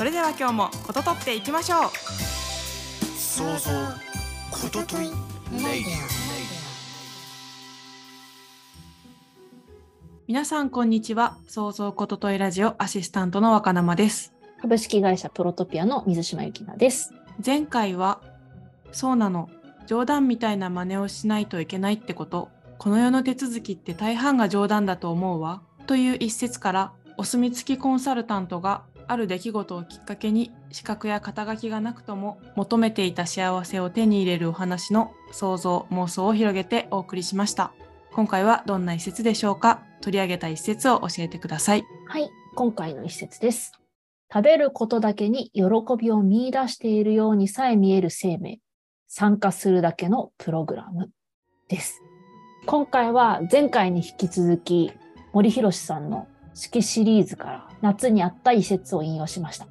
それでは今日もこととっていきましょう。想像こととい皆さんこんにちは。創造ことといラジオアシスタントの若生です。株式会社プロトピアの水島由紀奈です。前回はそうなの。冗談みたいな真似をしないといけないってこと。この世の手続きって大半が冗談だと思うわ。という一節からお墨付きコンサルタントがある出来事をきっかけに資格や肩書きがなくとも求めていた幸せを手に入れるお話の想像妄想を広げてお送りしました今回はどんな一節でしょうか？取り上げた一節を教えてくださいはい、今回の一節です。食べることだけに喜びを見出しているようにさえ見える生命。参加するだけのプログラムです。今回は前回に引き続き森博さんの式シリーズから夏にあった一節を引用しました。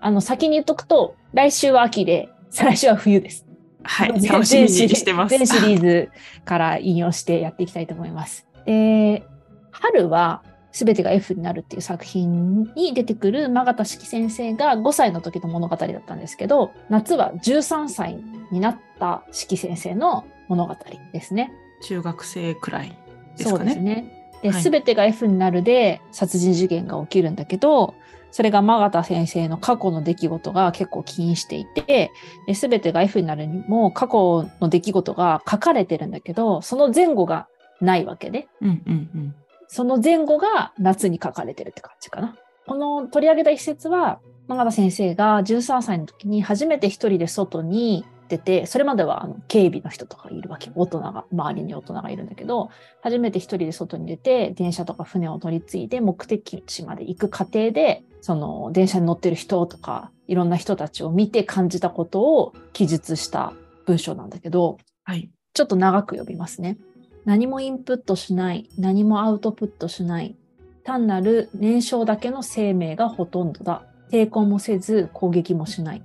あの、先に言っとくと、来週は秋で、再来週は冬です。はい全楽しみに全シリしてます全シリーズから引用してやっていきたいと思います。で、春は全てが F になるっていう作品に出てくる真形式先生が5歳の時の物語だったんですけど、夏は13歳になった式先生の物語ですね。中学生くらいですそうかねですね。で、はい。すべてが F になるで殺人事件が起きるんだけど、それが真形先生の過去の出来事が結構起因していて、すべてが F になるにも過去の出来事が書かれてるんだけど、その前後がないわけで、うんうんうん。その前後が夏に書かれてるって感じかな。この取り上げた一節は、真形先生が13歳の時に初めて一人で外に出て、それまではあの警備の人とかいるわけ。大人が、周りに大人がいるんだけど、初めて一人で外に出て、電車とか船を乗り継いで目的地まで行く過程で、その電車に乗ってる人とか、いろんな人たちを見て感じたことを記述した文章なんだけど、はいちょっと長く読みますね。何もインプットしない、何もアウトプットしない、単なる燃焼だけの生命がほとんどだ。抵抗もせず攻撃もしない。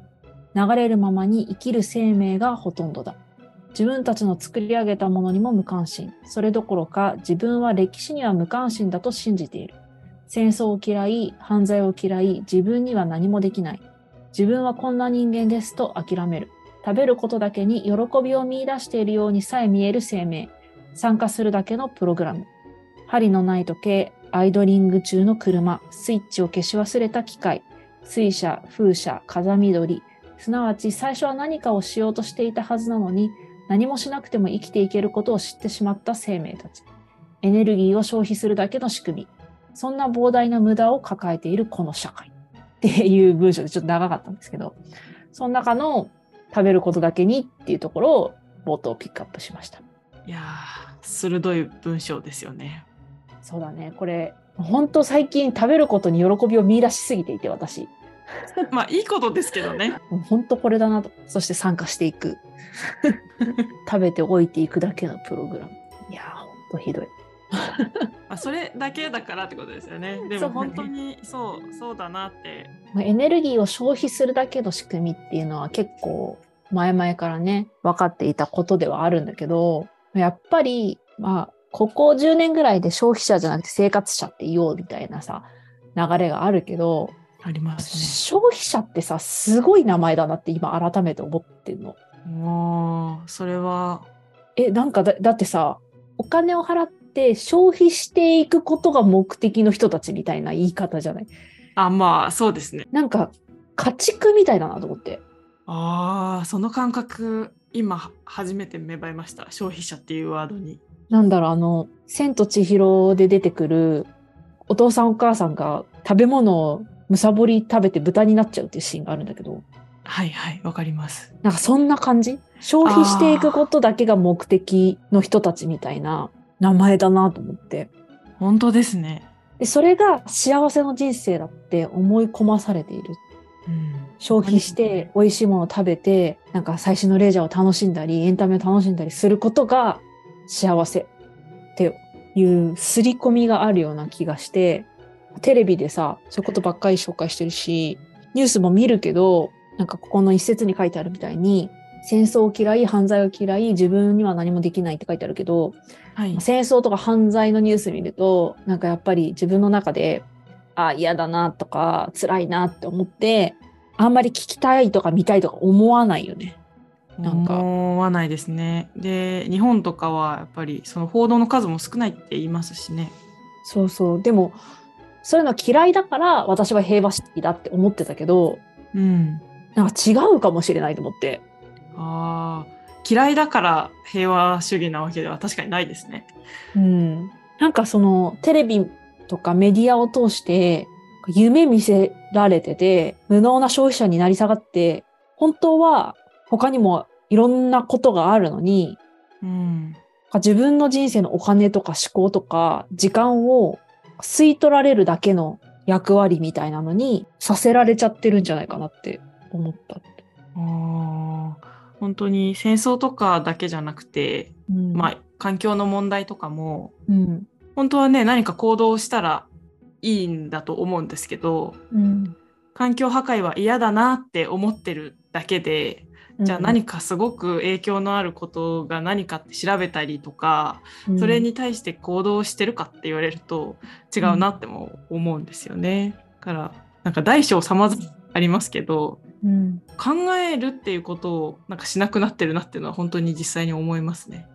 流れるままに生きる生命がほとんどだ。自分たちの作り上げたものにも無関心。それどころか自分は歴史には無関心だと信じている。戦争を嫌い、犯罪を嫌い、自分には何もできない。自分はこんな人間ですと諦める。食べることだけに喜びを見出しているようにさえ見える生命。参加するだけのプログラム。針のない時計、アイドリング中の車、スイッチを消し忘れた機械、水車、風車、風緑、すなわち最初は何かをしようとしていたはずなのに、何もしなくても生きていけることを知ってしまった生命たち。エネルギーを消費するだけの仕組み。そんな膨大な無駄を抱えているこの社会。っていう文章でちょっと長かったんですけど、その中の食べることだけにっていうところを冒頭ピックアップしました。いやー鋭い文章ですよね。そうだね。これ、本当最近食べることに喜びを見出しすぎていて、私。まあいいことですけどね。本当これだなと。そして参加していく。食べておいていくだけのプログラム。いやー、本当ひどい。まあそれだけだからってことですよね。でも本当にそうそうだなって。まあエネルギーを消費するだけの仕組みっていうのは結構前々からね、分かっていたことではあるんだけど、やっぱり、まあ、ここ10年ぐらいで消費者じゃなくて生活者って言おうみたいなさ、流れがあるけど、あります消費者ってさ、すごい名前だなって今改めて思ってるの。ね。もうそれはえ、なんかだだってさ、お金を払って消費していくことが目的の人たちみたいな言い方じゃない？あまあそうですね。なんか家畜みたいだなと思って。ああその感覚今初めて芽生えました。消費者っていうワードに。なんだろう、あの、千と千尋で出てくるお父さんお母さんが食べ物をむさぼり食べて豚になっちゃうっていうシーンがあるんだけど、はいはいわかります。なんかそんな感じ？消費していくことだけが目的の人たちみたいな名前だなと思って。本当ですね。で、それが幸せの人生だって思い込まされている。うん消費して美味しいものを食べて、なんか最新のレジャーを楽しんだり、エンタメを楽しんだりすることが幸せっていう刷り込みがあるような気がして、テレビでさ、そういうことばっかり紹介してるし、ニュースも見るけど、なんかここの一節に書いてあるみたいに、戦争を嫌い、犯罪を嫌い、自分には何もできないって書いてあるけど、はい。戦争とか犯罪のニュース見ると、なんかやっぱり自分の中で、あ、嫌だなとか、辛いなって思って、あんまり聞きたいとか見たいとか思わないよね。なんか思わないですね。で、日本とかはやっぱりその報道の数も少ないって言いますしね。そうそう。でも、そういうの嫌いだから私は平和主義だって思ってたけど、うん。なんか違うかもしれないと思って。ああ、嫌いだから平和主義なわけでは確かにないですね。うん。なんかそのテレビとかメディアを通して夢見せられてて無能な消費者になり下がって本当は他にもいろんなことがあるのにうん。自分の人生のお金とか思考とか時間を吸い取られるだけの役割みたいなのにさせられちゃってるんじゃないかなって思った。ああ、本当に戦争とかだけじゃなくて、うん、まあ、環境の問題とかも、うん。本当はね、何か行動したらいいんだと思うんですけど、うん。環境破壊は嫌だなって思ってるだけで、じゃあ何かすごく影響のあることが何かって調べたりとか、うんそれに対して行動してるかって言われると違うなっても思うんですよね。だからなんか大小様々ありますけどうん考えるっていうことをなんかしなくなってるなっていうのは本当に実際に思いますね。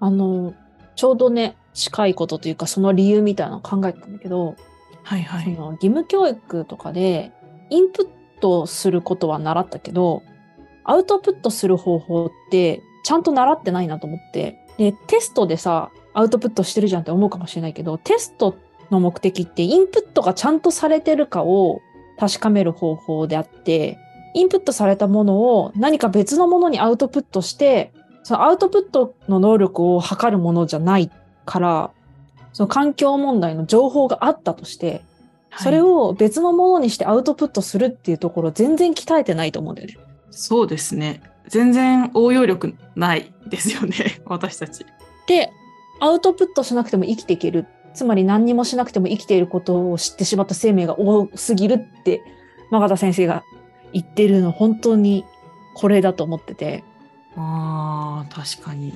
あの、ちょうどね、近いことというか、その理由みたいなのを考えてたんだけど、はいはい。その義務教育とかで、インプットすることは習ったけど、アウトプットする方法って、ちゃんと習ってないなと思って、で、テストでさ、アウトプットしてるじゃんって思うかもしれないけど、テストの目的って、インプットがちゃんとされてるかを確かめる方法であって、インプットされたものを何か別のものにアウトプットして、そのアウトプットの能力を測るものじゃないから、その環境問題の情報があったとして、それはいを別のものにしてアウトプットするっていうところ全然鍛えてないと思うんだよね。そうですね。全然応用力ないですよね 私たち。で、アウトプットしなくても生きていける。つまり何にもしなくても生きていることを知ってしまった生命が多すぎるって、マ田先生が言ってるの本当にこれだと思ってて、ああ確かに。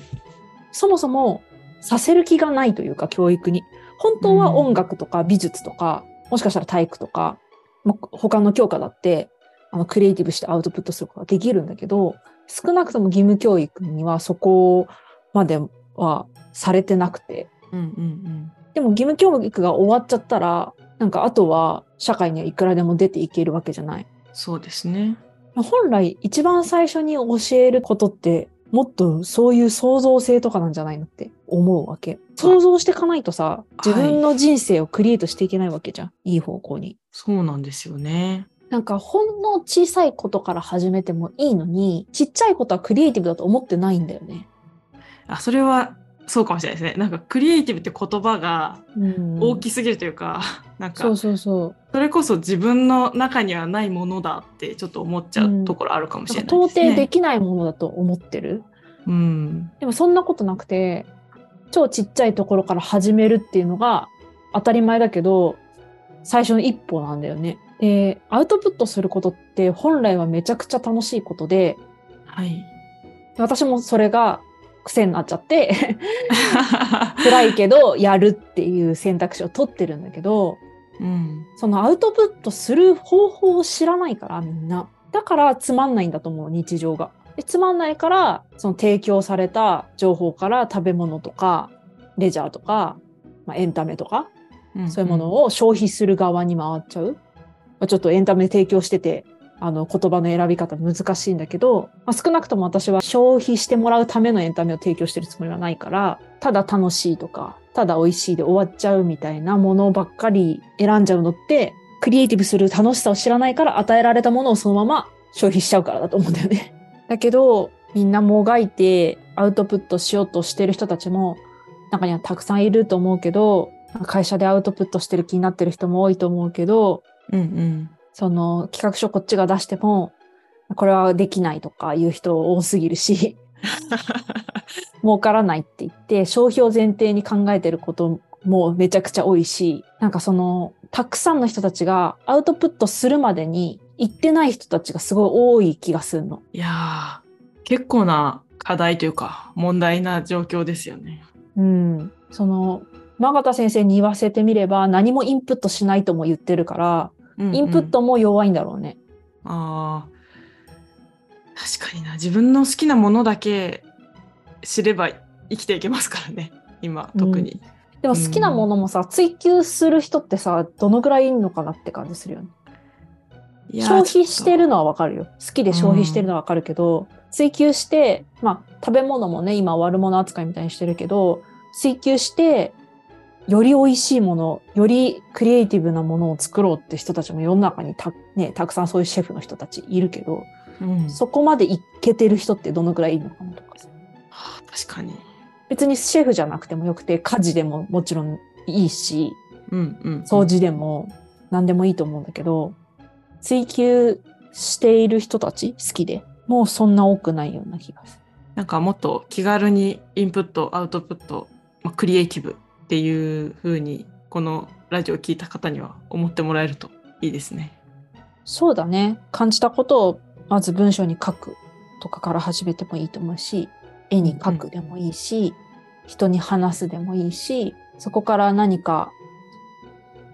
そもそもさせる気がないというか教育に。本当は音楽とか美術とか、もしかしたら体育とか、ま他の教科だって、あの、クリエイティブしてアウトプットすることができるんだけど、少なくとも義務教育にはそこまではされてなくて。うんうんうん。でも義務教育が終わっちゃったら、なんかあとは社会にはいくらでも出ていけるわけじゃない。そうですね。本来一番最初に教えることって、もっとそういう創造性とかなんじゃないのって思うわけ。想像していかないとさ、自分の人生をクリエイトしていけないわけじゃん。いい方向に。そうなんですよね。なんかほんの小さいことから始めてもいいのに、ちっちゃいことはクリエイティブだと思ってないんだよね。あそれはそうかもしれないですね。なんかクリエイティブって言葉がうん大きすぎるというか、なんかそうそうそう。それこそ自分の中にはないものだってちょっと思っちゃうところあるかもしれない到ですね。底できないものだと思ってる？うん。でもそんなことなくて、超ちっちゃいところから始めるっていうのが当たり前だけど、最初の一歩なんだよね。で、アウトプットすることって本来はめちゃくちゃ楽しいことで、はい。私もそれが癖になっちゃって、辛いけどやるっていう選択肢を取ってるんだけど、うん。そのアウトプットする方法を知らないからみんな。だからつまんないんだと思う、日常が。でつまんないから、その提供された情報から食べ物とか、レジャーとか、まあ、エンタメとか、そういうものを消費する側に回っちゃう。まあ、ちょっとエンタメ提供してて、あの言葉の選び方難しいんだけど、まあ、少なくとも私は消費してもらうためのエンタメを提供してるつもりはないから、ただ楽しいとか、ただ美味しいで終わっちゃうみたいなものばっかり選んじゃうのって、クリエイティブする楽しさを知らないから与えられたものをそのまま消費しちゃうからだと思うんだよね。だけど、みんなもがいてアウトプットしようとしてる人たちも中にはたくさんいると思うけど、会社でアウトプットしてる気になってる人も多いと思うけど、うんうん。その企画書こっちが出しても、これはできないとかいう人多すぎるし、儲からないって言って、消費を前提に考えてることもめちゃくちゃ多いし、なんかその、たくさんの人たちがアウトプットするまでに行ってない人たちがすごい多い気がするの。いやー、結構な課題というか、問題な状況ですよね。うん。その、真形先生に言わせてみれば何もインプットしないとも言ってるから、うんうんインプットも弱いんだろうね。ああ、確かにな。自分の好きなものだけ知れば生きていけますからね。今、特に。でも好きなものもさ、追求する人ってさ、どのぐらいいんのかなって感じするよね。いやー消費してるのはわかるよ。好きで消費してるのはわかるけど、追求して、まあ食べ物もね、今悪者扱いみたいにしてるけど、追求して、より美味しいもの、よりクリエイティブなものを作ろうって人たちも世の中にた,、ね、たくさんそういうシェフの人たちいるけど、とうんそこまでいけてる人ってどのくらいいるのかなとかさはあ確かに。別にシェフじゃなくてもよくて、家事でももちろんいいし、うんうん。掃除でも何でもいいと思うんだけど、追求している人たち好きでもうそんな多くないような気がする。なんかもっと気軽にインプット、アウトプット、まあ、クリエイティブっていう風に、このラジオを聞いた方には思ってもらえるといいですね。そうだね。感じたことをまず文章に書くとかから始めてもいいと思うし、絵に描くでもいいし、人に話すでもいいし、そこから何か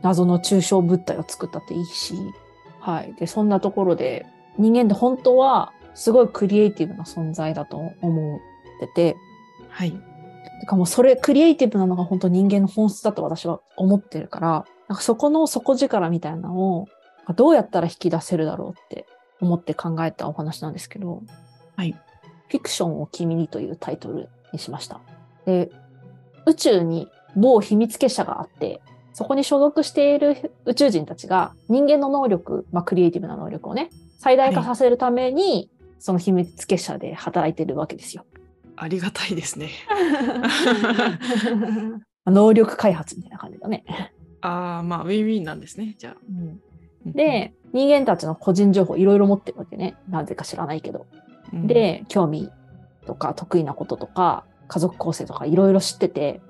謎の抽象物体を作ったっていいし、はい。で、そんなところで人間って本当はすごいクリエイティブな存在だと思ってて、はい。てかもうそれクリエイティブなのが本当人間の本質だと私は思ってるから、なんかそこの底力みたいなのをどうやったら引き出せるだろうって思って考えたお話なんですけど、はい。フィクションを君にというタイトルにしました。で、宇宙に某秘密結社があって、そこに所属している宇宙人たちが人間の能力、まあクリエイティブな能力をね、最大化させるために、その秘密結社で働いてるわけですよ。ありがたいですね。能力開発みたいな感じだね。ああ、まあ、ウィンウィンなんですね。じゃあ。で、人間たちの個人情報いろいろ持ってるわけね。なぜか知らないけど。うん、で、興味とか得意なこととか、家族構成とかいろいろ知ってて、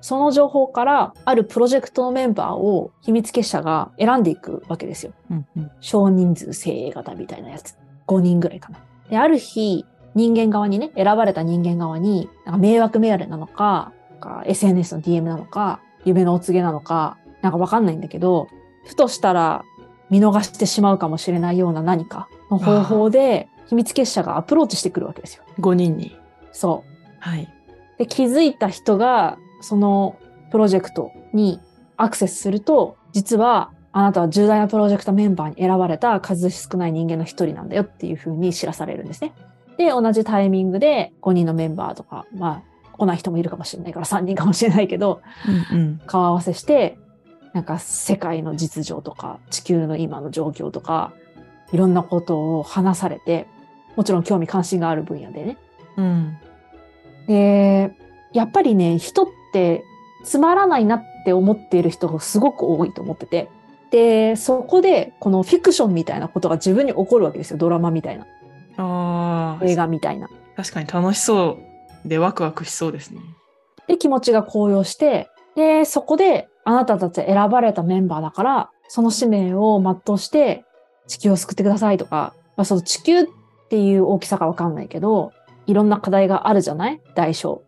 その情報からあるプロジェクトのメンバーを秘密結社が選んでいくわけですよ。うんうん、少人数精鋭型みたいなやつ。5人ぐらいかな。で、ある日、人間側にね、選ばれた人間側に、なんか迷惑メールなのか、か SNS の DM なのか、夢のお告げなのか、なんかわかんないんだけど、ふとしたら見逃してしまうかもしれないような何かの方法で、秘密結社がアプローチしてくるわけですよ。5人に。そう。はい。で、気づいた人が、そのプロジェクトにアクセスすると、実はあなたは重大なプロジェクトメンバーに選ばれた数少ない人間の一人なんだよっていうふうに知らされるんですね。で、同じタイミングで5人のメンバーとか、まあ、来ない人もいるかもしれないから3人かもしれないけど、うんうん。顔合わせして、なんか世界の実情とか、地球の今の状況とか、いろんなことを話されて、もちろん興味関心がある分野でね。うん。で、やっぱりね、人ってつまらないなって思っている人がすごく多いと思ってて。で、そこで、このフィクションみたいなことが自分に起こるわけですよ。ドラマみたいな。ああ、映画みたいな。確かに楽しそうでワクワクしそうですね。で、気持ちが高揚して、で、そこで、あなたたち選ばれたメンバーだから、その使命を全うして、地球を救ってくださいとか、まあ、その地球っていう大きさがわかんないけど、いろんな課題があるじゃない？大小。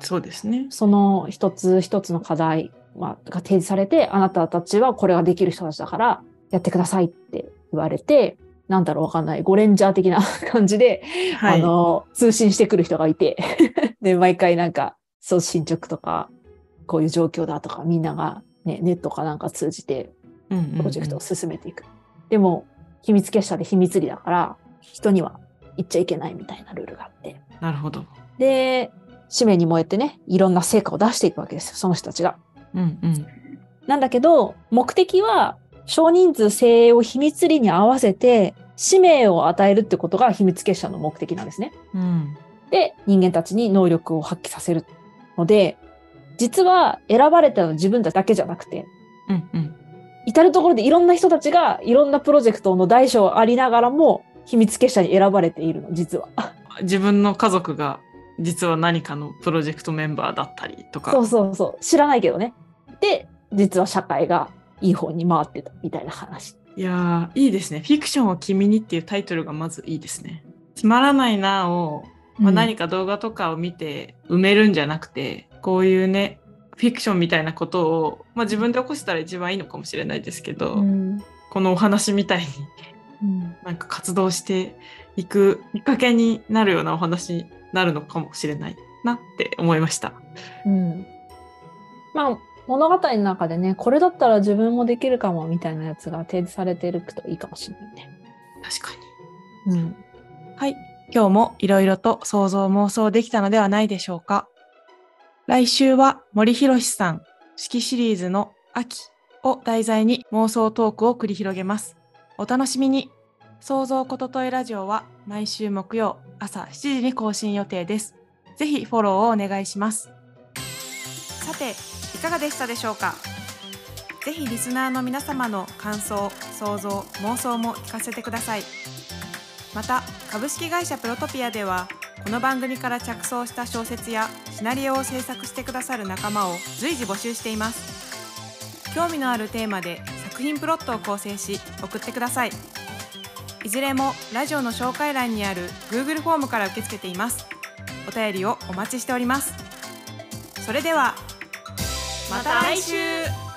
そうですね。その一つ一つの課題、まあ、が提示されて、あなたたちはこれができる人たちだから、やってくださいって言われて、なんだろうわかんない、ゴレンジャー的な 感じで、はい。あの、通信してくる人がいて、で、毎回なんか、そう、進捗とか、こういう状況だとか、みんながね、ネットかなんか通じて、プロジェクトを進めていく。でも、秘密結社で秘密裏だから、人には言っちゃいけないみたいなルールがあって。なるほど。で、使命に燃えてね、いろんな成果を出していくわけですよ、その人たちが。うんうん。なんだけど、目的は少人数精鋭を秘密裏に合わせて、使命を与えるってことが秘密結社の目的なんですね。うん。で、人間たちに能力を発揮させるので、実は選ばれたのは自分たちだけじゃなくて、うんうん。至るところでいろんな人たちがいろんなプロジェクトの大小ありながらも秘密結社に選ばれているの実は。自分の家族が実は何かのプロジェクトメンバーだったりとかそうそうそう知らないけどね。で実は社会がいい方に回ってたみたいな話。いやーいいですね「フィクションを君に」っていうタイトルがまずいいですね。つまらないなを、まあ、うん。何か動画とかを見て埋めるんじゃなくて、こういうねフィクションみたいなことを、まあ、自分で起こしたら一番いいのかもしれないですけど、うん。このお話みたいにうん。なんか活動していくきっかけになるようなお話になるのかもしれないなって思いました。うん。まあ物語の中でねこれだったら自分もできるかもみたいなやつが提示されてるといいかもしれないね。確かにうんはい、今日もいろいろと想像妄想できたのではないでしょうか。来週は森博さん、式シリーズの秋を題材に妄想トークを繰り広げます。お楽しみに。想像ことといラジオは毎週木曜朝7時に更新予定です。ぜひフォローをお願いします。さて、いかがでしたでしょうか？ぜひリスナーの皆様の感想、想像、妄想も聞かせてください。また株式会社プロトピアではこの番組から着想した小説やシナリオを制作してくださる仲間を随時募集しています。興味のあるテーマで作品プロットを構成し送ってください。いずれもラジオの紹介欄にある Google フォームから受け付けています。お便りをお待ちしております。それではまた来週。